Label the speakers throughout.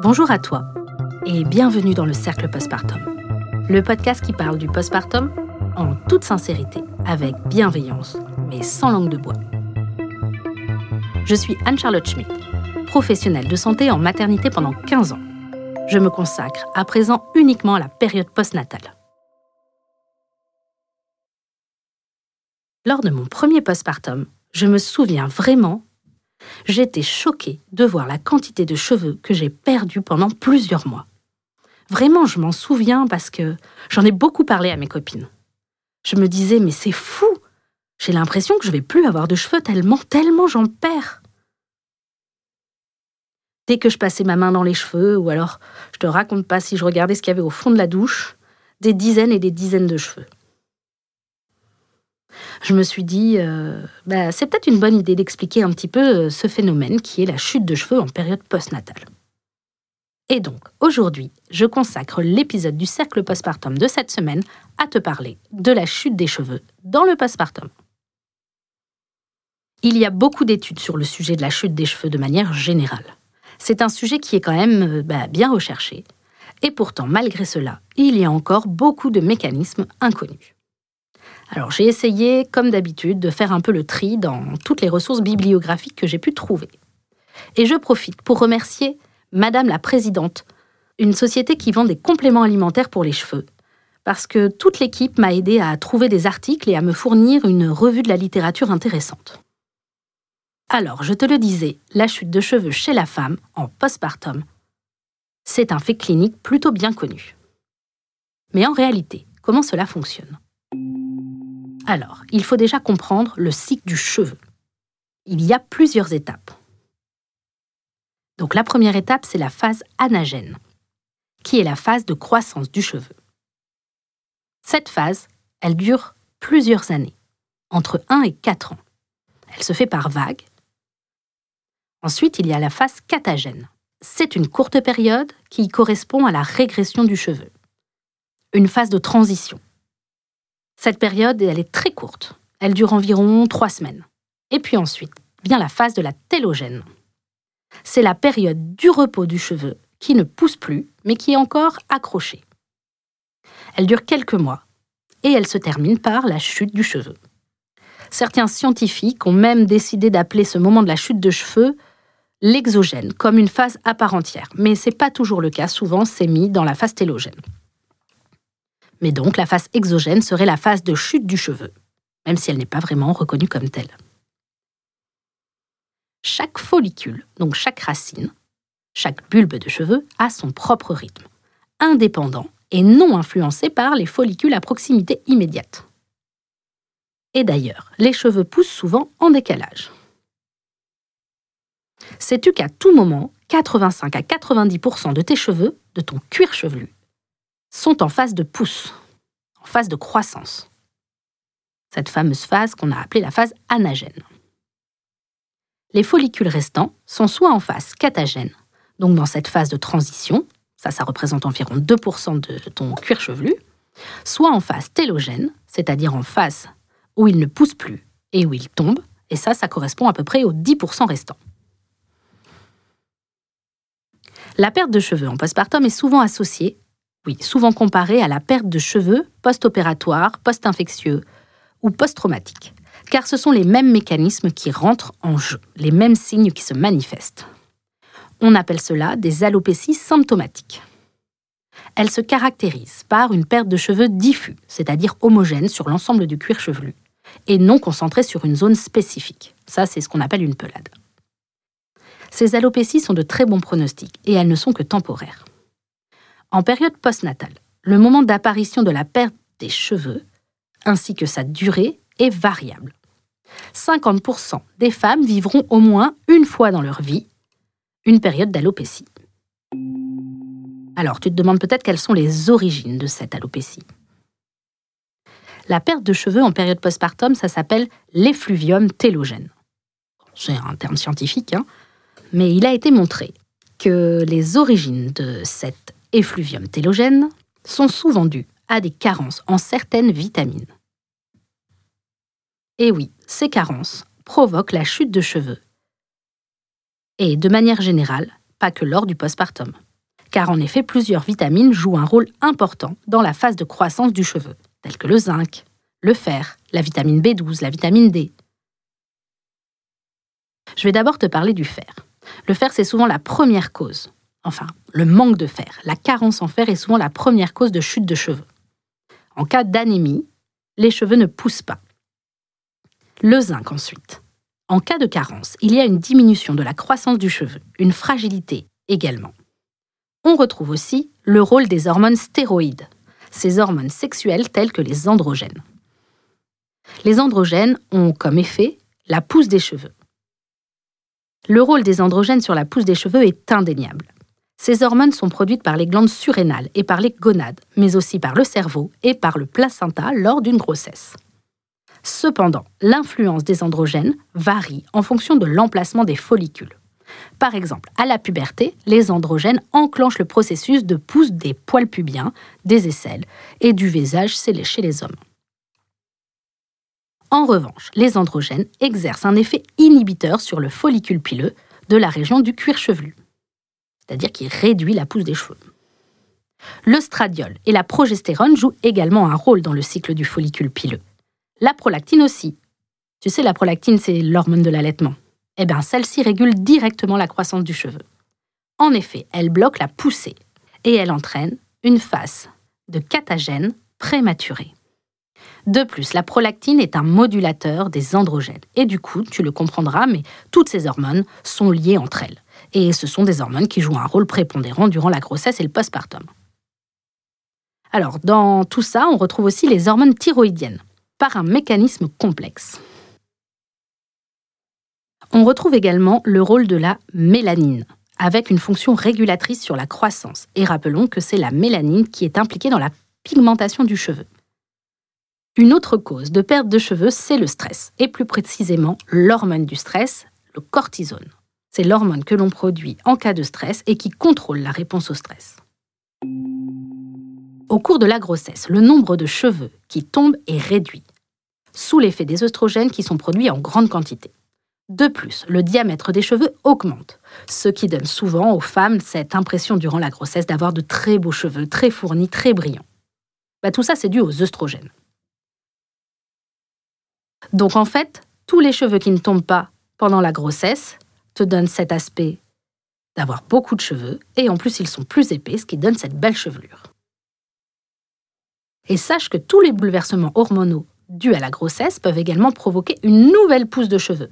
Speaker 1: Bonjour à toi et bienvenue dans le Cercle Postpartum, le podcast qui parle du postpartum en toute sincérité, avec bienveillance, mais sans langue de bois. Je suis Anne-Charlotte Schmidt, professionnelle de santé en maternité pendant 15 ans. Je me consacre à présent uniquement à la période postnatale. Lors de mon premier postpartum, je me souviens vraiment J'étais choquée de voir la quantité de cheveux que j'ai perdus pendant plusieurs mois. Vraiment, je m'en souviens parce que j'en ai beaucoup parlé à mes copines. Je me disais, mais c'est fou J'ai l'impression que je vais plus avoir de cheveux tellement, tellement j'en perds. Dès que je passais ma main dans les cheveux, ou alors je te raconte pas si je regardais ce qu'il y avait au fond de la douche, des dizaines et des dizaines de cheveux je me suis dit, euh, bah, c'est peut-être une bonne idée d'expliquer un petit peu euh, ce phénomène qui est la chute de cheveux en période postnatale. Et donc, aujourd'hui, je consacre l'épisode du cercle postpartum de cette semaine à te parler de la chute des cheveux dans le postpartum. Il y a beaucoup d'études sur le sujet de la chute des cheveux de manière générale. C'est un sujet qui est quand même euh, bah, bien recherché. Et pourtant, malgré cela, il y a encore beaucoup de mécanismes inconnus. Alors j'ai essayé, comme d'habitude, de faire un peu le tri dans toutes les ressources bibliographiques que j'ai pu trouver. Et je profite pour remercier Madame la Présidente, une société qui vend des compléments alimentaires pour les cheveux, parce que toute l'équipe m'a aidé à trouver des articles et à me fournir une revue de la littérature intéressante. Alors, je te le disais, la chute de cheveux chez la femme, en postpartum, c'est un fait clinique plutôt bien connu. Mais en réalité, comment cela fonctionne? Alors, il faut déjà comprendre le cycle du cheveu. Il y a plusieurs étapes. Donc la première étape, c'est la phase anagène, qui est la phase de croissance du cheveu. Cette phase, elle dure plusieurs années, entre 1 et 4 ans. Elle se fait par vagues. Ensuite, il y a la phase catagène. C'est une courte période qui correspond à la régression du cheveu. Une phase de transition. Cette période, elle est très courte. Elle dure environ trois semaines. Et puis ensuite vient la phase de la télogène. C'est la période du repos du cheveu qui ne pousse plus, mais qui est encore accroché. Elle dure quelques mois et elle se termine par la chute du cheveu. Certains scientifiques ont même décidé d'appeler ce moment de la chute de cheveux l'exogène, comme une phase à part entière. Mais ce n'est pas toujours le cas, souvent c'est mis dans la phase télogène. Mais donc la phase exogène serait la phase de chute du cheveu, même si elle n'est pas vraiment reconnue comme telle. Chaque follicule, donc chaque racine, chaque bulbe de cheveux a son propre rythme, indépendant et non influencé par les follicules à proximité immédiate. Et d'ailleurs, les cheveux poussent souvent en décalage. Sais-tu qu'à tout moment, 85 à 90% de tes cheveux, de ton cuir chevelu, sont en phase de pousse, en phase de croissance. Cette fameuse phase qu'on a appelée la phase anagène. Les follicules restants sont soit en phase catagène, donc dans cette phase de transition, ça, ça représente environ 2% de ton cuir chevelu, soit en phase télogène, c'est-à-dire en phase où il ne pousse plus et où il tombe, et ça, ça correspond à peu près aux 10% restants. La perte de cheveux en postpartum est souvent associée souvent comparé à la perte de cheveux post-opératoire, post-infectieux ou post-traumatique, car ce sont les mêmes mécanismes qui rentrent en jeu, les mêmes signes qui se manifestent. On appelle cela des alopécies symptomatiques. Elles se caractérisent par une perte de cheveux diffus, c'est-à-dire homogène sur l'ensemble du cuir chevelu, et non concentrée sur une zone spécifique. Ça, c'est ce qu'on appelle une pelade. Ces alopécies sont de très bons pronostics et elles ne sont que temporaires. En période postnatale, le moment d'apparition de la perte des cheveux, ainsi que sa durée, est variable. 50% des femmes vivront au moins une fois dans leur vie une période d'alopécie. Alors, tu te demandes peut-être quelles sont les origines de cette alopécie. La perte de cheveux en période postpartum, ça s'appelle l'effluvium télogène. C'est un terme scientifique, hein, mais il a été montré que les origines de cette effluvium télogène sont souvent dus à des carences en certaines vitamines. Et oui, ces carences provoquent la chute de cheveux. Et de manière générale, pas que lors du postpartum, car en effet plusieurs vitamines jouent un rôle important dans la phase de croissance du cheveu, tels que le zinc, le fer, la vitamine B12, la vitamine D. Je vais d'abord te parler du fer. Le fer, c'est souvent la première cause. Enfin, le manque de fer, la carence en fer est souvent la première cause de chute de cheveux. En cas d'anémie, les cheveux ne poussent pas. Le zinc ensuite. En cas de carence, il y a une diminution de la croissance du cheveu, une fragilité également. On retrouve aussi le rôle des hormones stéroïdes, ces hormones sexuelles telles que les androgènes. Les androgènes ont comme effet la pousse des cheveux. Le rôle des androgènes sur la pousse des cheveux est indéniable. Ces hormones sont produites par les glandes surrénales et par les gonades, mais aussi par le cerveau et par le placenta lors d'une grossesse. Cependant, l'influence des androgènes varie en fonction de l'emplacement des follicules. Par exemple, à la puberté, les androgènes enclenchent le processus de pousse des poils pubiens, des aisselles et du visage chez les hommes. En revanche, les androgènes exercent un effet inhibiteur sur le follicule pileux de la région du cuir chevelu, c'est-à-dire qui réduit la pousse des cheveux. Le stradiol et la progestérone jouent également un rôle dans le cycle du follicule pileux. La prolactine aussi. Tu sais, la prolactine, c'est l'hormone de l'allaitement. Eh bien, celle-ci régule directement la croissance du cheveu. En effet, elle bloque la poussée et elle entraîne une phase de catagène prématurée. De plus, la prolactine est un modulateur des androgènes. Et du coup, tu le comprendras, mais toutes ces hormones sont liées entre elles. Et ce sont des hormones qui jouent un rôle prépondérant durant la grossesse et le postpartum. Alors, dans tout ça, on retrouve aussi les hormones thyroïdiennes, par un mécanisme complexe. On retrouve également le rôle de la mélanine, avec une fonction régulatrice sur la croissance. Et rappelons que c'est la mélanine qui est impliquée dans la pigmentation du cheveu. Une autre cause de perte de cheveux, c'est le stress, et plus précisément l'hormone du stress, le cortisone. C'est l'hormone que l'on produit en cas de stress et qui contrôle la réponse au stress. Au cours de la grossesse, le nombre de cheveux qui tombent est réduit, sous l'effet des oestrogènes qui sont produits en grande quantité. De plus, le diamètre des cheveux augmente, ce qui donne souvent aux femmes cette impression durant la grossesse d'avoir de très beaux cheveux, très fournis, très brillants. Bah, tout ça, c'est dû aux oestrogènes. Donc en fait, tous les cheveux qui ne tombent pas pendant la grossesse te donnent cet aspect d'avoir beaucoup de cheveux, et en plus ils sont plus épais, ce qui donne cette belle chevelure. Et sache que tous les bouleversements hormonaux dus à la grossesse peuvent également provoquer une nouvelle pousse de cheveux,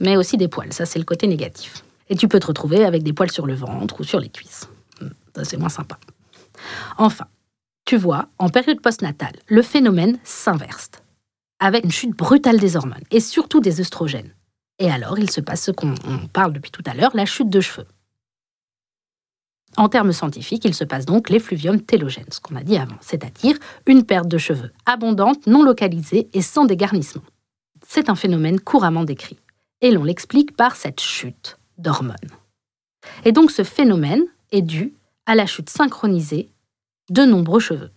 Speaker 1: mais aussi des poils, ça c'est le côté négatif. Et tu peux te retrouver avec des poils sur le ventre ou sur les cuisses. Hmm, c'est moins sympa. Enfin, tu vois, en période postnatale, le phénomène s'inverse avec une chute brutale des hormones et surtout des œstrogènes. Et alors, il se passe ce qu'on parle depuis tout à l'heure, la chute de cheveux. En termes scientifiques, il se passe donc l'effluvium télogène, ce qu'on a dit avant, c'est-à-dire une perte de cheveux abondante, non localisée et sans dégarnissement. C'est un phénomène couramment décrit, et l'on l'explique par cette chute d'hormones. Et donc ce phénomène est dû à la chute synchronisée de nombreux cheveux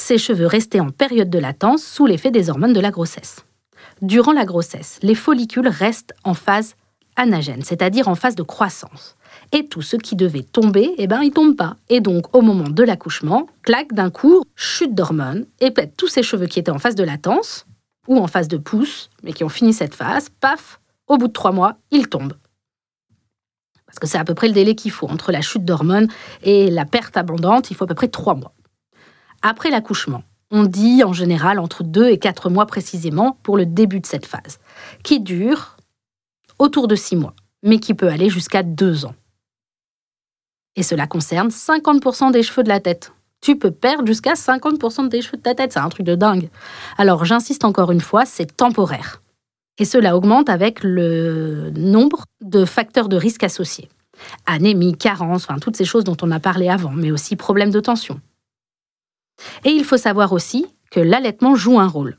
Speaker 1: ses cheveux restaient en période de latence sous l'effet des hormones de la grossesse. Durant la grossesse, les follicules restent en phase anagène, c'est-à-dire en phase de croissance. Et tout ce qui devait tomber, eh ben, il tombe pas. Et donc, au moment de l'accouchement, claque d'un coup, chute d'hormones, et peut-être tous ces cheveux qui étaient en phase de latence, ou en phase de pousse, mais qui ont fini cette phase, paf, au bout de trois mois, ils tombent. Parce que c'est à peu près le délai qu'il faut. Entre la chute d'hormones et la perte abondante, il faut à peu près trois mois après l'accouchement. On dit en général entre 2 et 4 mois précisément pour le début de cette phase, qui dure autour de 6 mois, mais qui peut aller jusqu'à 2 ans. Et cela concerne 50% des cheveux de la tête. Tu peux perdre jusqu'à 50% des cheveux de ta tête, c'est un truc de dingue. Alors j'insiste encore une fois, c'est temporaire. Et cela augmente avec le nombre de facteurs de risque associés. Anémie, carence, enfin toutes ces choses dont on a parlé avant, mais aussi problèmes de tension, et il faut savoir aussi que l'allaitement joue un rôle.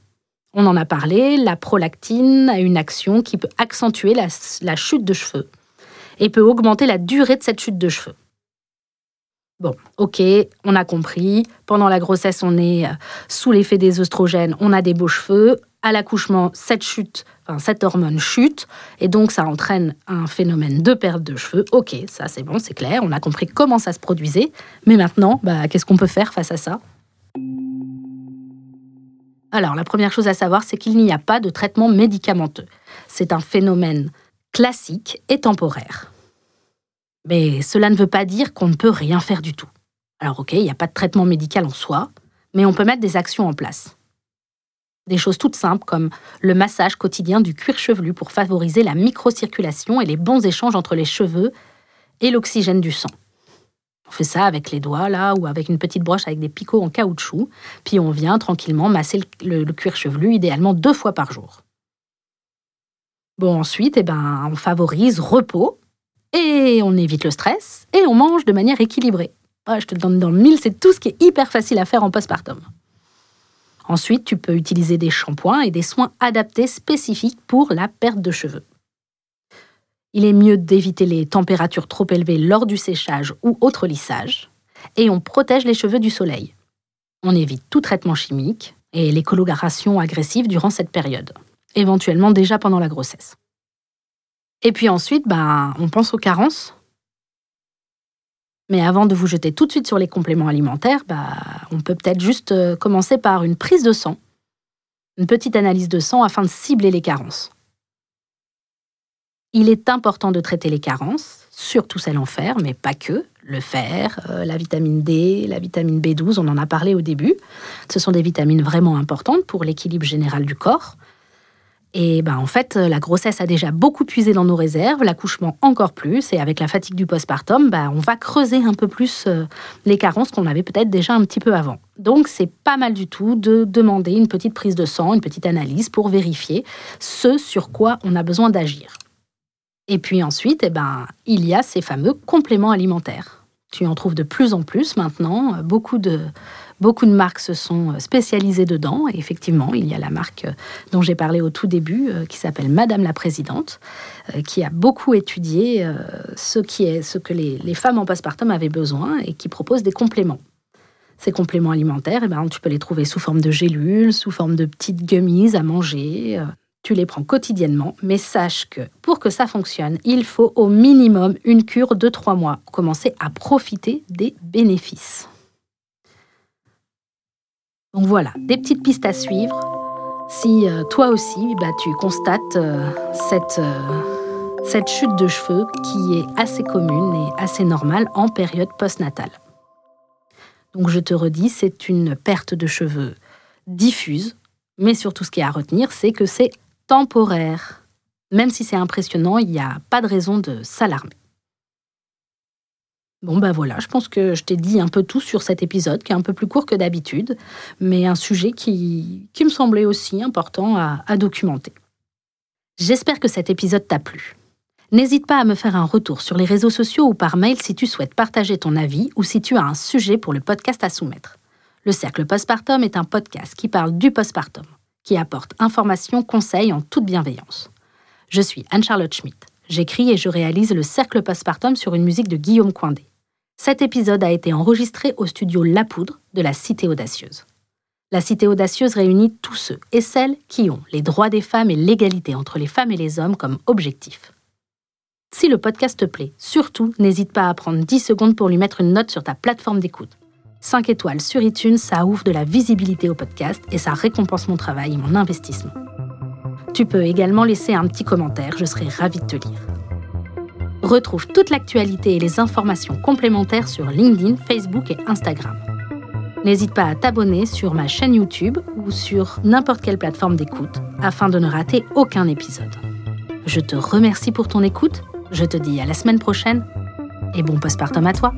Speaker 1: On en a parlé, la prolactine a une action qui peut accentuer la, chute de cheveux et peut augmenter la durée de cette chute de cheveux. Bon, ok, on a compris. Pendant la grossesse, on est euh, sous l'effet des oestrogènes, on a des beaux cheveux. À l'accouchement, cette chute, cette hormone chute, et donc ça entraîne un phénomène de perte de cheveux. Ok, ça c'est bon, c'est clair, on a compris comment ça se produisait, mais maintenant, bah, qu'est-ce qu'on peut faire face à ça? Alors, la première chose à savoir, c'est qu'il n'y a pas de traitement médicamenteux. C'est un phénomène classique et temporaire. Mais cela ne veut pas dire qu'on ne peut rien faire du tout. Alors ok, il n'y a pas de traitement médical en soi, mais on peut mettre des actions en place. Des choses toutes simples comme le massage quotidien du cuir chevelu pour favoriser la microcirculation et les bons échanges entre les cheveux et l'oxygène du sang. On fait ça avec les doigts, là, ou avec une petite broche avec des picots en caoutchouc. Puis on vient tranquillement masser le, cuir chevelu, idéalement deux fois par jour. Bon, ensuite, eh ben, on favorise repos, et on évite le stress, et on mange de manière équilibrée. Ah, je te donne dans le mille, c'est tout ce qui est hyper facile à faire en postpartum. Ensuite, tu peux utiliser des shampoings et des soins adaptés spécifiques pour la perte de cheveux. Il est mieux d'éviter les températures trop élevées lors du séchage ou autre lissage. Et on protège les cheveux du soleil. On évite tout traitement chimique et les colorations agressives durant cette période, éventuellement déjà pendant la grossesse. Et puis ensuite, ben, on pense aux carences. Mais avant de vous jeter tout de suite sur les compléments alimentaires, bah, on peut peut-être juste euh, commencer par une prise de sang, une petite analyse de sang afin de cibler les carences. Il est important de traiter les carences, surtout celles en fer, mais pas que. Le fer, euh, la vitamine D, la vitamine B12, on en a parlé au début. Ce sont des vitamines vraiment importantes pour l'équilibre général du corps. Et ben, en fait, la grossesse a déjà beaucoup puisé dans nos réserves, l'accouchement encore plus, et avec la fatigue du postpartum, ben, on va creuser un peu plus euh, les carences qu'on avait peut-être déjà un petit peu avant. Donc c'est pas mal du tout de demander une petite prise de sang, une petite analyse pour vérifier ce sur quoi on a besoin d'agir. Et puis ensuite, eh ben, il y a ces fameux compléments alimentaires. Tu en trouves de plus en plus maintenant. Beaucoup de, beaucoup de marques se sont spécialisées dedans. Et effectivement, il y a la marque dont j'ai parlé au tout début, euh, qui s'appelle Madame la Présidente, euh, qui a beaucoup étudié euh, ce, qui est, ce que les, femmes en postpartum avaient besoin et qui propose des compléments. Ces compléments alimentaires, eh ben, tu peux les trouver sous forme de gélules, sous forme de petites gummies à manger, tu les prends quotidiennement, mais sache que pour que ça fonctionne, il faut au minimum une cure de trois mois. pour Commencer à profiter des bénéfices. Donc voilà, des petites pistes à suivre. Si euh, toi aussi, bah, tu constates euh, cette, euh, cette chute de cheveux qui est assez commune et assez normale en période postnatale. Donc je te redis, c'est une perte de cheveux diffuse, mais surtout ce qui est à retenir, c'est que c'est temporaire. Même si c'est impressionnant, il n'y a pas de raison de s'alarmer. Bon ben voilà, je pense que je t'ai dit un peu tout sur cet épisode, qui est un peu plus court que d'habitude, mais un sujet qui, qui me semblait aussi important à, à documenter. J'espère que cet épisode t'a plu. N'hésite pas à me faire un retour sur les réseaux sociaux ou par mail si tu souhaites partager ton avis ou si tu as un sujet pour le podcast à soumettre. Le Cercle Postpartum est un podcast qui parle du postpartum qui apporte information, conseils en toute bienveillance. Je suis Anne-Charlotte Schmitt. J'écris et je réalise le cercle postpartum sur une musique de Guillaume Coindé. Cet épisode a été enregistré au studio La Poudre de la Cité Audacieuse. La Cité Audacieuse réunit tous ceux et celles qui ont les droits des femmes et l'égalité entre les femmes et les hommes comme objectif. Si le podcast te plaît, surtout n'hésite pas à prendre 10 secondes pour lui mettre une note sur ta plateforme d'écoute. 5 étoiles sur iTunes, ça ouvre de la visibilité au podcast et ça récompense mon travail et mon investissement. Tu peux également laisser un petit commentaire, je serai ravie de te lire. Retrouve toute l'actualité et les informations complémentaires sur LinkedIn, Facebook et Instagram. N'hésite pas à t'abonner sur ma chaîne YouTube ou sur n'importe quelle plateforme d'écoute afin de ne rater aucun épisode. Je te remercie pour ton écoute, je te dis à la semaine prochaine et bon postpartum à toi.